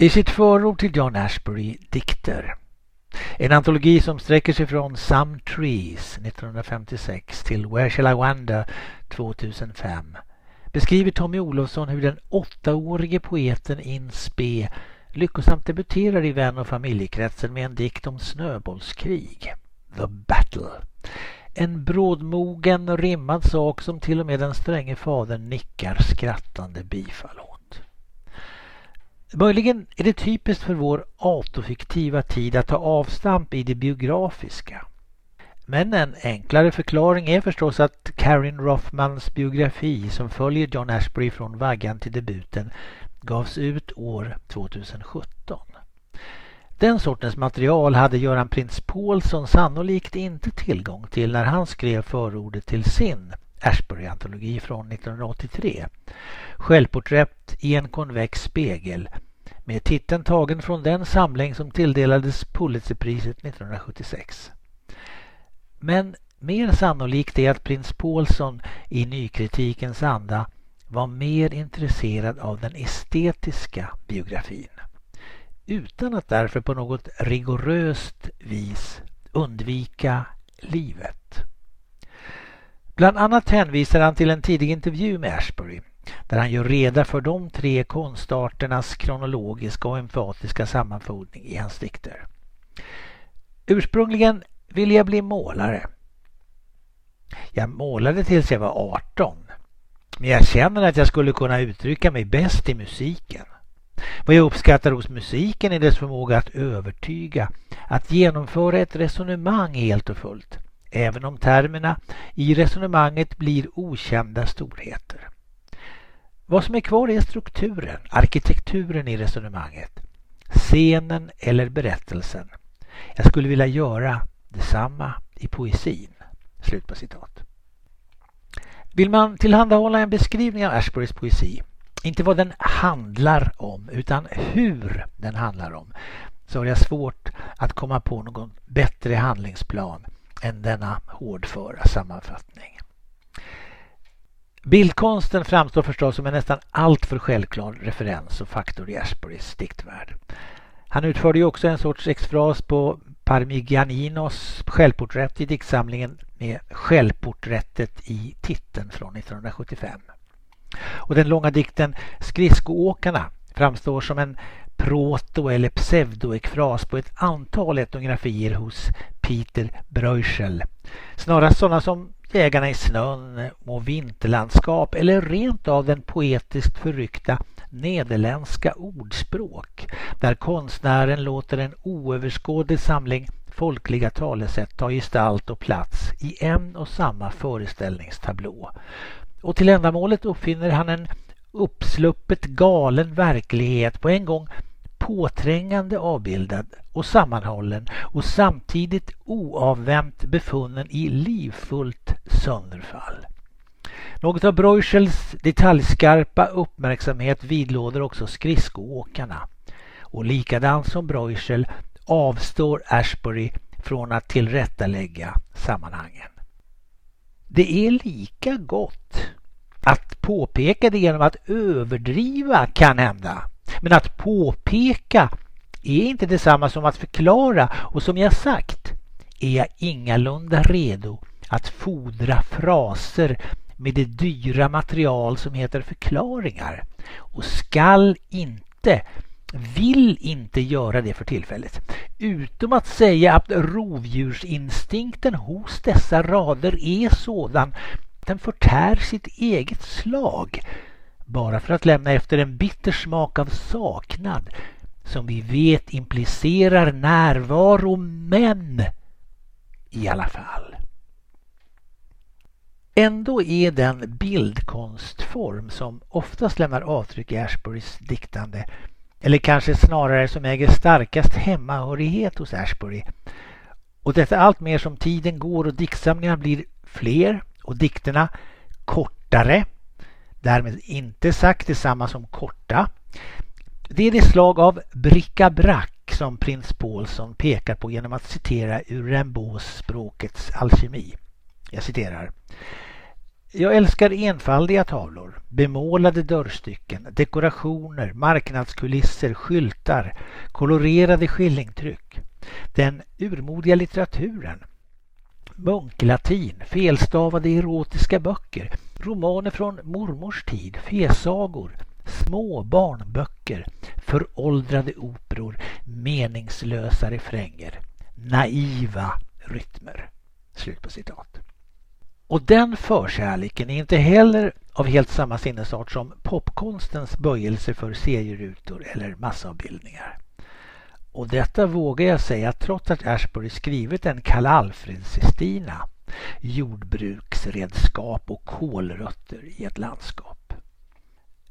I sitt förord till John Ashbery dikter en antologi som sträcker sig från Some Trees 1956 till Where Shall I Wander 2005 beskriver Tommy Olofsson hur den åttaårige poeten In Spe lyckosamt debuterar i vän och familjekretsen med en dikt om snöbollskrig. The Battle. En brådmogen rimmad sak som till och med den stränge fadern nickar skrattande bifall åt. Möjligen är det typiskt för vår autofiktiva tid att ta avstamp i det biografiska. Men en enklare förklaring är förstås att Karin Rothmans biografi som följer John Ashbery från vaggan till debuten gavs ut år 2017. Den sortens material hade Göran Prins Paulsson sannolikt inte tillgång till när han skrev förordet till sin Ashbury antologi från 1983. Självporträtt i en konvex spegel med titeln tagen från den samling som tilldelades Pulitzerpriset 1976. Men mer sannolikt är att prins Paulsson i nykritikens anda var mer intresserad av den estetiska biografin. Utan att därför på något rigoröst vis undvika livet. Bland annat hänvisar han till en tidig intervju med Ashbury där han gör reda för de tre konstarternas kronologiska och emfatiska sammanfogning i hans dikter. Ursprungligen ville jag bli målare. Jag målade tills jag var 18. Men jag känner att jag skulle kunna uttrycka mig bäst i musiken. Vad jag uppskattar hos musiken är dess förmåga att övertyga, att genomföra ett resonemang helt och fullt, även om termerna i resonemanget blir okända storheter. Vad som är kvar är strukturen, arkitekturen i resonemanget, scenen eller berättelsen. Jag skulle vilja göra detsamma i poesin. Slut på citat. Vill man tillhandahålla en beskrivning av Ashburys poesi, inte vad den handlar om utan hur den handlar om, så har jag svårt att komma på någon bättre handlingsplan än denna hårdföra sammanfattning. Bildkonsten framstår förstås som en nästan alltför självklar referens och faktor i Ashburys diktvärld. Han utförde ju också en sorts exfras på Parmigianinos självporträtt i diktsamlingen med självporträttet i titeln från 1975. Och den långa dikten Skridskoåkarna framstår som en proto eller pseudoekfras på ett antal etnografier hos Peter Bruegel. Snarast sådana som Jägarna i snön och vinterlandskap eller rent av den poetiskt förryckta nederländska ordspråk där konstnären låter en oöverskådlig samling folkliga talesätt ta gestalt och plats i en och samma föreställningstablå. Och till ändamålet uppfinner han en uppsluppet galen verklighet på en gång påträngande avbildad och sammanhållen och samtidigt oavvänt befunnen i livfullt sönderfall. Något av Breuchels detaljskarpa uppmärksamhet vidlåder också skridskoåkarna. Och likadant som Breuchel avstår Ashbury från att tillrättalägga sammanhangen. Det är lika gott att påpeka det genom att överdriva kan hända. Men att påpeka är inte detsamma som att förklara. Och som jag sagt är jag ingalunda redo att fodra fraser med det dyra material som heter förklaringar. Och skall inte, vill inte göra det för tillfället. Utom att säga att rovdjursinstinkten hos dessa rader är sådan att den förtär sitt eget slag bara för att lämna efter en bitter smak av saknad som vi vet implicerar närvaro men i alla fall. Ändå är den bildkonstform som oftast lämnar avtryck i Ashburys diktande eller kanske snarare som äger starkast hemmahörighet hos Ashbury. Och detta allt mer som tiden går och diktsamlingarna blir fler och dikterna kortare Därmed inte sagt detsamma som korta. Det är det slag av bricka-brack som prins Paulsson pekar på genom att citera ur Rimbaud's språkets alkemi. Jag citerar. Jag älskar enfaldiga tavlor, bemålade dörrstycken, dekorationer, marknadskulisser, skyltar, kolorerade skillingtryck. Den urmodiga litteraturen, munklatin, felstavade erotiska böcker, romaner från mormors tid, fesagor, små barnböcker, föråldrade operor, meningslösa refränger, naiva rytmer. Slut på citat. Och den förkärleken är inte heller av helt samma sinnesart som popkonstens böjelse för serierutor eller massavbildningar. Och detta vågar jag säga trots att Ashbury skrivit en Karl Alfred-Sistina, jordbruksredskap och kolrötter i ett landskap.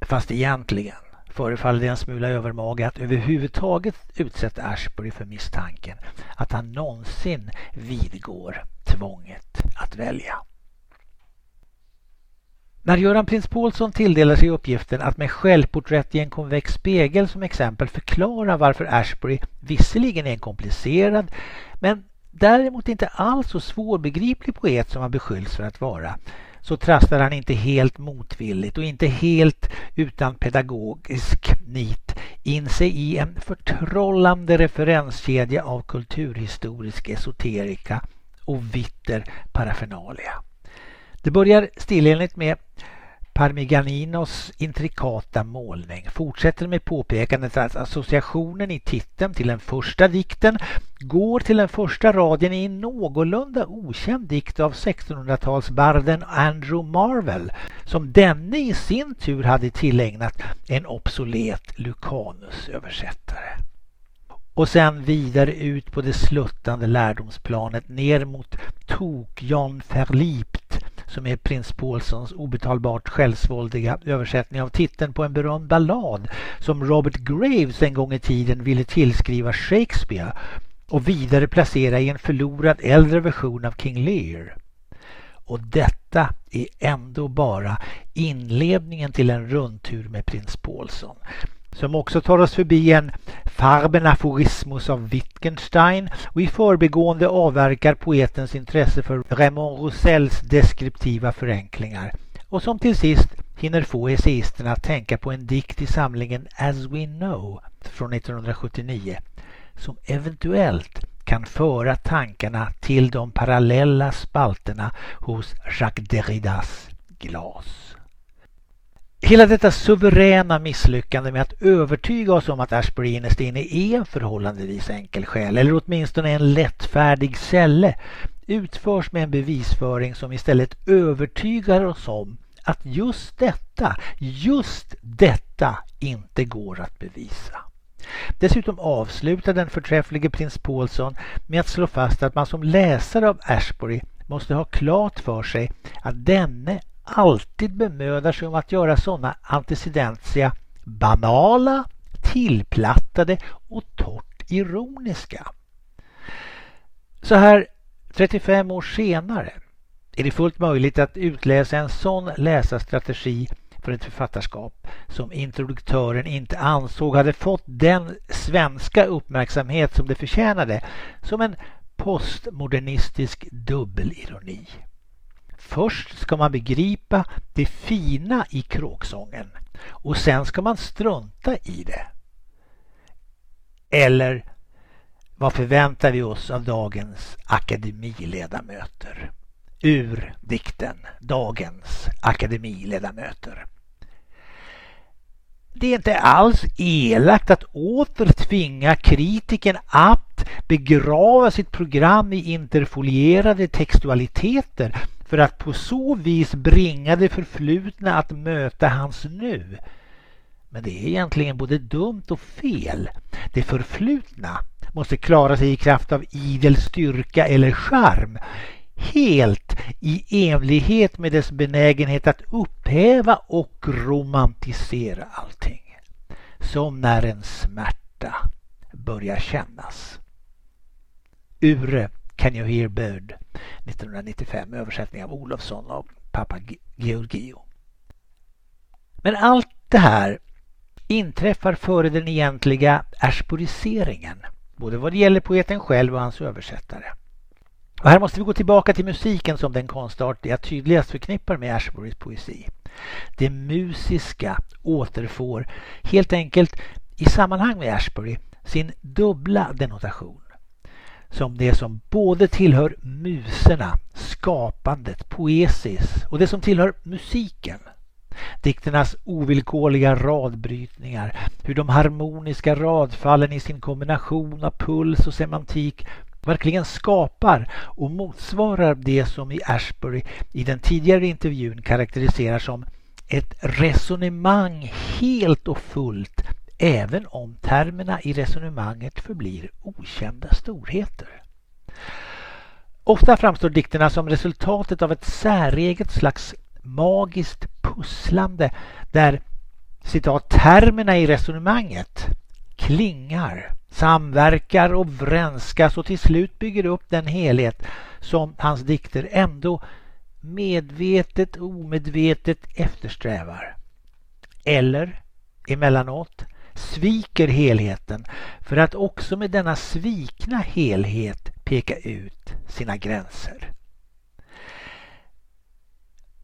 Fast egentligen förefaller det en smula övermaga att överhuvudtaget utsätta Ashbury för misstanken att han någonsin vidgår tvånget att välja. När Göran Prins Paulsson tilldelar sig uppgiften att med självporträtt i en konvex spegel som exempel förklara varför Ashbury visserligen är en komplicerad men däremot inte alls så svårbegriplig poet som han beskylls för att vara så trasslar han inte helt motvilligt och inte helt utan pedagogisk nit in sig i en förtrollande referenskedja av kulturhistorisk esoterika och vitter paraffernalia. Det börjar stilenligt med Parmiganinos intrikata målning fortsätter med påpekandet att associationen i titeln till den första dikten går till den första raden i en någorlunda okänd dikt av 1600-talsbarden Andrew Marvell som denne i sin tur hade tillägnat en obsolet Lucanus-översättare. Och sen vidare ut på det sluttande lärdomsplanet ner mot Tok-Jan Verlipt som är prins Paulsons obetalbart självsvåldiga översättning av titeln på en berömd ballad som Robert Graves en gång i tiden ville tillskriva Shakespeare och vidare placera i en förlorad äldre version av King Lear. Och detta är ändå bara inledningen till en rundtur med prins Paulsson som också tar oss förbi en Farben aforismus av Wittgenstein och i förbigående avverkar poetens intresse för Raymond Roussels deskriptiva förenklingar och som till sist hinner få essäisterna att tänka på en dikt i samlingen As We Know från 1979 som eventuellt kan föra tankarna till de parallella spalterna hos Jacques Derridas glas. Hela detta suveräna misslyckande med att övertyga oss om att Ashbury innerst inne är en e förhållandevis enkel själ eller åtminstone en lättfärdig celle utförs med en bevisföring som istället övertygar oss om att just detta, just detta inte går att bevisa. Dessutom avslutar den förträfflige prins Paulsson med att slå fast att man som läsare av Ashbury måste ha klart för sig att denne alltid bemödar sig om att göra sådana antecedentia banala, tillplattade och torrt ironiska. Så här 35 år senare är det fullt möjligt att utläsa en sån läsarstrategi för ett författarskap som introduktören inte ansåg hade fått den svenska uppmärksamhet som det förtjänade som en postmodernistisk dubbelironi. Först ska man begripa det fina i kråksången och sen ska man strunta i det. Eller vad förväntar vi oss av dagens akademiledamöter? Ur dikten Dagens akademiledamöter. Det är inte alls elakt att åter tvinga kritiken att begrava sitt program i interfolierade textualiteter för att på så vis bringa det förflutna att möta hans nu. Men det är egentligen både dumt och fel. Det förflutna måste klara sig i kraft av idel styrka eller charm. Helt i enlighet med dess benägenhet att upphäva och romantisera allting. Som när en smärta börjar kännas. Ure Can You Hear Bird 1995 översättning av Olofsson och pappa Georgio. Men allt det här inträffar före den egentliga ashburiseringen både vad det gäller poeten själv och hans översättare. Och här måste vi gå tillbaka till musiken som den konstart jag tydligast förknippar med Ashburys poesi. Det musiska återfår helt enkelt i sammanhang med Ashbury sin dubbla denotation. Som det som både tillhör muserna, skapandet, poesis och det som tillhör musiken. Dikternas ovillkorliga radbrytningar, hur de harmoniska radfallen i sin kombination av puls och semantik verkligen skapar och motsvarar det som i Ashbury i den tidigare intervjun karaktäriserar som ett resonemang helt och fullt även om termerna i resonemanget förblir okända storheter. Ofta framstår dikterna som resultatet av ett säreget slags magiskt pusslande där citat termerna i resonemanget klingar, samverkar och vränskas och till slut bygger upp den helhet som hans dikter ändå medvetet och omedvetet eftersträvar. Eller emellanåt sviker helheten för att också med denna svikna helhet peka ut sina gränser.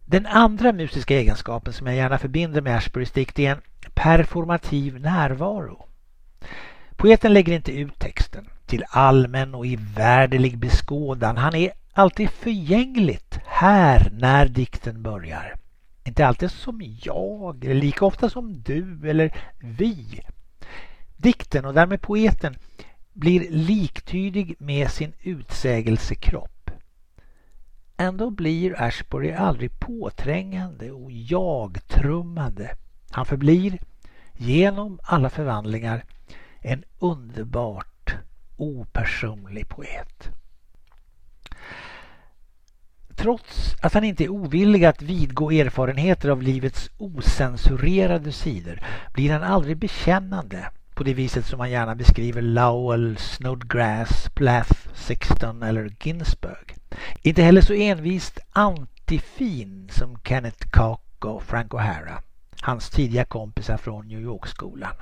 Den andra musiska egenskapen som jag gärna förbinder med Ashburys dikt är en performativ närvaro. Poeten lägger inte ut texten till allmän och ivärderlig beskådan. Han är alltid förgängligt här när dikten börjar. Inte alltid som jag, eller lika ofta som du eller vi. Dikten och därmed poeten blir liktydig med sin utsägelsekropp. Ändå blir Ashbury aldrig påträngande och jagtrummande. Han förblir, genom alla förvandlingar, en underbart opersonlig poet. Trots att han inte är ovillig att vidgå erfarenheter av livets osensurerade sidor blir han aldrig bekännande på det viset som man gärna beskriver Lowell, Snodgrass, Plath, Sexton eller Ginsberg. Inte heller så envist antifin som Kenneth Koch och Frank O'Hara, hans tidiga kompisar från New York-skolan.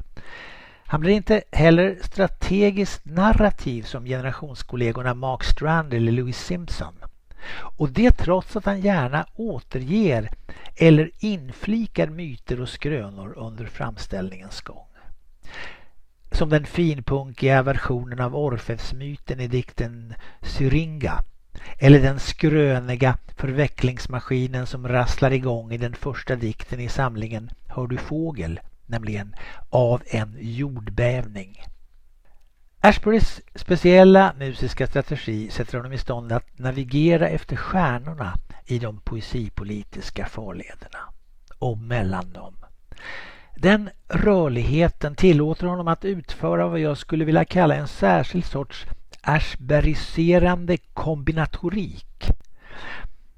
Han blir inte heller strategiskt narrativ som generationskollegorna Mark Strand eller Louis Simpson. Och det trots att han gärna återger eller inflikar myter och skrönor under framställningens gång. Som den finpunkiga versionen av Orfeusmyten i dikten Syringa eller den skröniga förvecklingsmaskinen som rasslar igång i den första dikten i samlingen Hör du fågel, nämligen Av en jordbävning. Ashburys speciella musiska strategi sätter honom i stånd att navigera efter stjärnorna i de poesipolitiska farlederna och mellan dem. Den rörligheten tillåter honom att utföra vad jag skulle vilja kalla en särskild sorts ashberiserande kombinatorik.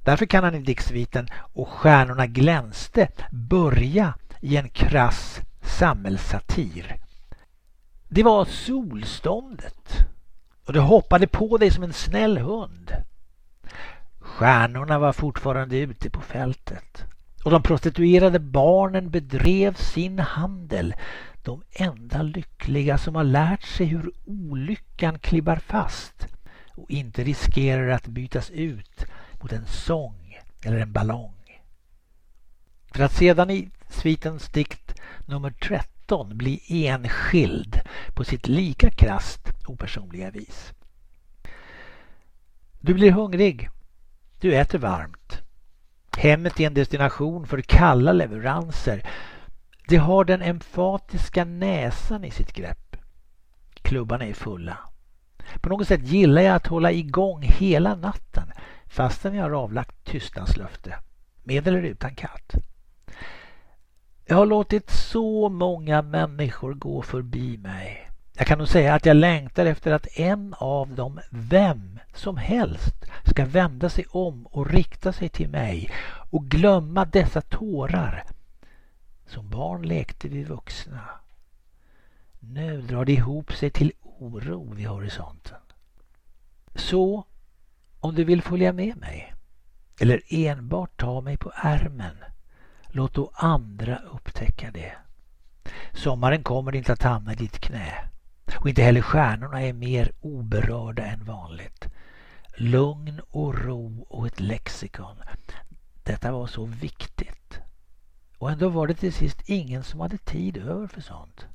Därför kan han i diktsviten Och stjärnorna glänste börja i en krass samhällssatir det var solståndet och det hoppade på dig som en snäll hund. Stjärnorna var fortfarande ute på fältet och de prostituerade barnen bedrev sin handel. De enda lyckliga som har lärt sig hur olyckan klibbar fast och inte riskerar att bytas ut mot en sång eller en ballong. För att sedan i svitens dikt nummer 13 bli enskild på sitt lika krast opersonliga vis. Du blir hungrig. Du äter varmt. Hemmet är en destination för kalla leveranser. Det har den emfatiska näsan i sitt grepp. Klubbarna är fulla. På något sätt gillar jag att hålla igång hela natten fastän jag har avlagt tystnadslöfte. Med eller utan katt. Jag har låtit så många människor gå förbi mig. Jag kan nog säga att jag längtar efter att en av dem, vem som helst, ska vända sig om och rikta sig till mig och glömma dessa tårar. Som barn lekte vi vuxna. Nu drar det ihop sig till oro vid horisonten. Så, om du vill följa med mig eller enbart ta mig på ärmen Låt då andra upptäcka det. Sommaren kommer inte att hamna i ditt knä. Och inte heller stjärnorna är mer oberörda än vanligt. lugn och ro och ett lexikon. Detta var så viktigt. Och ändå var det till sist ingen som hade tid över för sånt.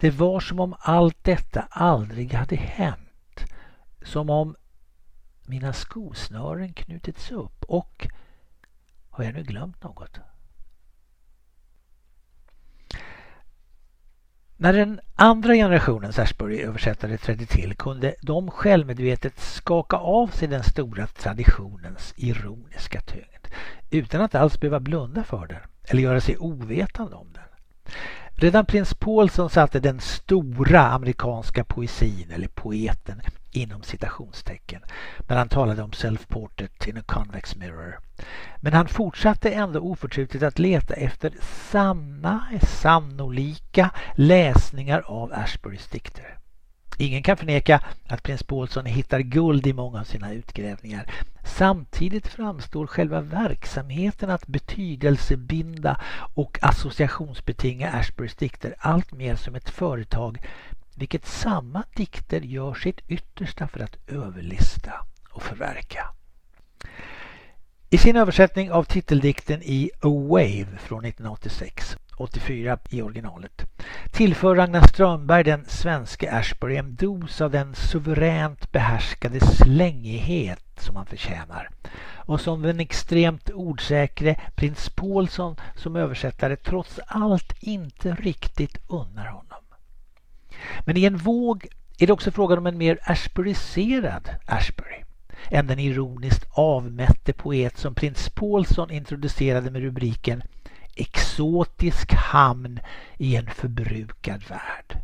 Det var som om allt detta aldrig hade hänt. Som om mina skosnören knutits upp och har jag nu glömt något? När den andra generationens Ashbury-översättare trädde till kunde de självmedvetet skaka av sig den stora traditionens ironiska tyngd utan att alls behöva blunda för den eller göra sig ovetande om den. Redan prins Paulson satte den stora amerikanska poesin, eller poeten, inom citationstecken när han talade om self-portrait in a convex mirror. Men han fortsatte ändå oförtrutet att leta efter sanna, sannolika läsningar av Ashburys dikter. Ingen kan förneka att prins Paulsson hittar guld i många av sina utgrävningar. Samtidigt framstår själva verksamheten att betydelsebinda och associationsbetinga Ashburys dikter allt mer som ett företag vilket samma dikter gör sitt yttersta för att överlista och förverka. I sin översättning av titeldikten i A Wave från 1986 84 i originalet, tillför Ragnar Strömberg den svenska Ashbury en dos av den suveränt behärskade slängighet som han förtjänar och som den extremt ordsäkre prins Paulsson som översättare trots allt inte riktigt unnar honom. Men i en våg är det också frågan om en mer Ashburyiserad Ashbury än den ironiskt avmätte poet som prins Paulsson introducerade med rubriken Exotisk hamn i en förbrukad värld.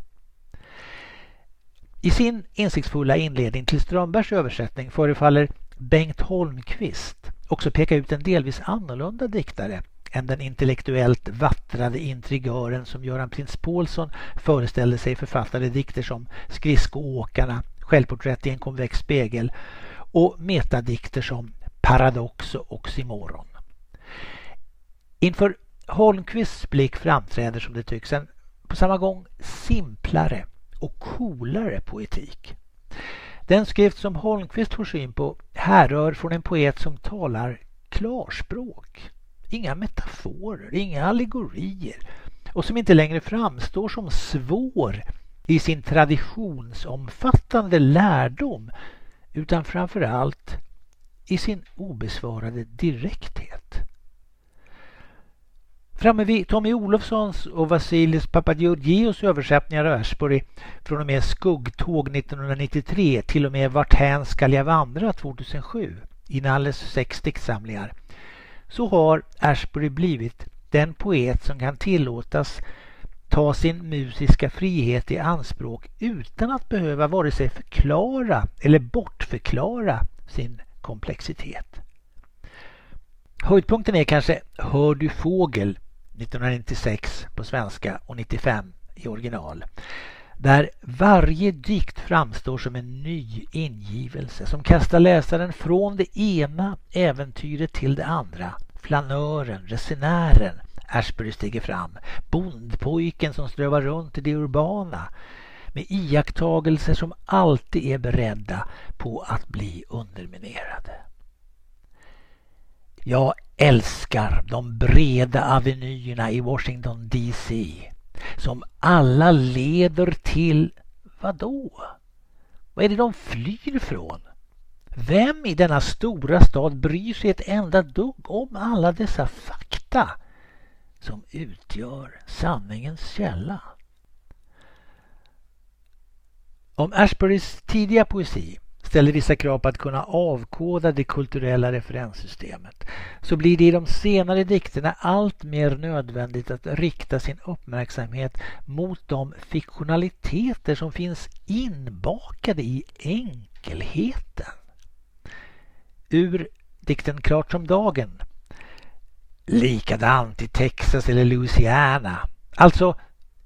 I sin insiktsfulla inledning till Strömbergs översättning förefaller Bengt Holmqvist också peka ut en delvis annorlunda diktare än den intellektuellt vattrade intrigören som Göran Prins Paulsson föreställde sig författade dikter som Skridskoåkarna, Självporträtt i en konvex spegel och metadikter som Paradox och Oxymoron. Inför Holmqvists blick framträder som det tycks en på samma gång simplare och coolare poetik. Den skrift som Holmqvist får syn på härrör från en poet som talar klarspråk. Inga metaforer, inga allegorier och som inte längre framstår som svår i sin traditionsomfattande lärdom utan framförallt i sin obesvarade direkthet. Framme vid Tommy Olofssons och Vasilis Papageorgios översättningar av Ashbury från och med Skuggtåg 1993 till och med Varthän skall jag vandra 2007 i Nalles sex diktsamlingar så har Ashbury blivit den poet som kan tillåtas ta sin musiska frihet i anspråk utan att behöva vare sig förklara eller bortförklara sin komplexitet. Höjdpunkten är kanske Hör du fågel 1996 på svenska och 95 i original. Där varje dikt framstår som en ny ingivelse som kastar läsaren från det ena äventyret till det andra. Flanören, resenären, Ashbury stiger fram. Bondpojken som strövar runt i det urbana med iakttagelser som alltid är beredda på att bli underminerade. Jag älskar de breda avenyerna i Washington DC som alla leder till vad då? Vad är det de flyr från? Vem i denna stora stad bryr sig ett enda dugg om alla dessa fakta som utgör sanningens källa? Om Ashburys tidiga poesi ställer vissa krav på att kunna avkoda det kulturella referenssystemet så blir det i de senare dikterna allt mer nödvändigt att rikta sin uppmärksamhet mot de fiktionaliteter som finns inbakade i enkelheten. Ur dikten Klart som dagen Likadant i Texas eller Louisiana. Alltså,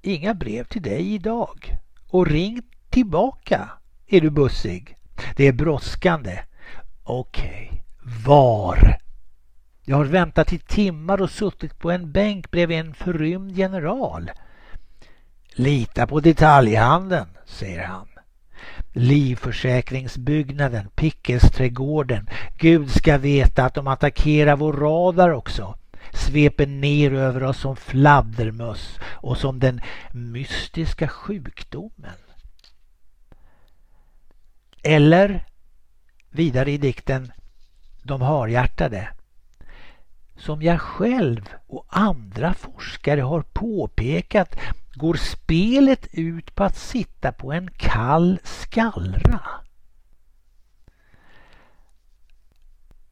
inga brev till dig idag. Och ring tillbaka. Är du bussig? Det är brådskande. Okej, okay. var? Jag har väntat i timmar och suttit på en bänk bredvid en förrymd general. Lita på detaljhandeln, säger han. livförsäkringsbyggnaden, Pickesträdgården. Gud ska veta att de attackerar vår radar också. Sveper ner över oss som fladdermöss och som den mystiska sjukdomen. Eller vidare i dikten De harhjärtade. Som jag själv och andra forskare har påpekat går spelet ut på att sitta på en kall skallra.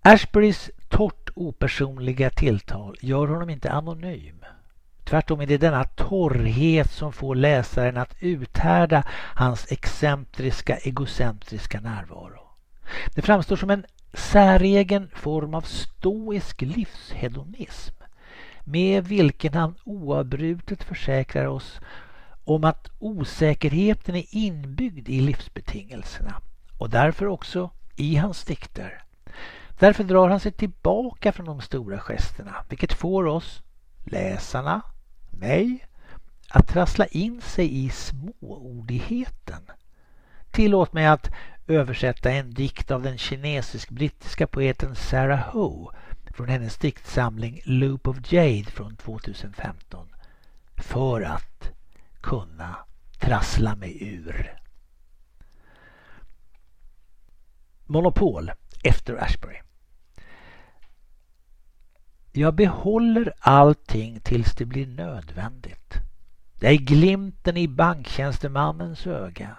Ashburys torrt opersonliga tilltal gör honom inte anonym. Tvärtom är det denna torrhet som får läsaren att uthärda hans excentriska, egocentriska närvaro. Det framstår som en säregen form av stoisk livshedonism med vilken han oavbrutet försäkrar oss om att osäkerheten är inbyggd i livsbetingelserna och därför också i hans dikter. Därför drar han sig tillbaka från de stora gesterna vilket får oss, läsarna, mig, att trassla in sig i småordigheten. Tillåt mig att översätta en dikt av den kinesisk-brittiska poeten Sarah Ho från hennes diktsamling Loop of Jade från 2015 för att kunna trassla mig ur. Monopol efter Ashbury. Jag behåller allting tills det blir nödvändigt. Jag är glimten i banktjänstemannens öga.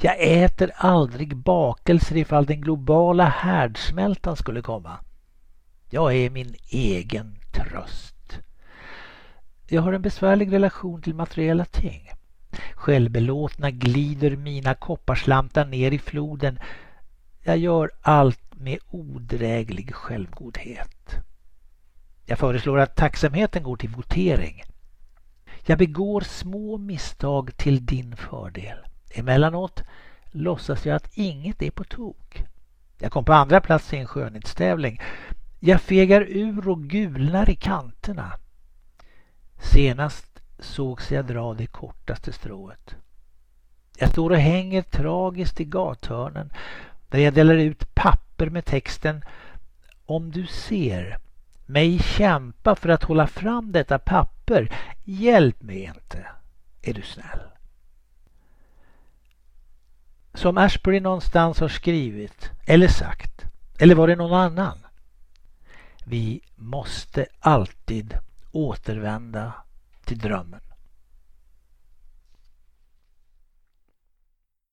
Jag äter aldrig bakelser ifall den globala härdsmältan skulle komma. Jag är min egen tröst. Jag har en besvärlig relation till materiella ting. Självbelåtna glider mina kopparslantar ner i floden. Jag gör allt med odräglig självgodhet. Jag föreslår att tacksamheten går till votering. Jag begår små misstag till din fördel. Emellanåt låtsas jag att inget är på tok. Jag kom på andra plats i en skönhetstävling. Jag fegar ur och gulnar i kanterna. Senast sågs jag dra det kortaste strået. Jag står och hänger tragiskt i gathörnen där jag delar ut papper med texten Om du ser mig kämpa för att hålla fram detta papper, hjälp mig inte, är du snäll. Som Ashbury någonstans har skrivit eller sagt, eller var det någon annan? Vi måste alltid återvända till drömmen.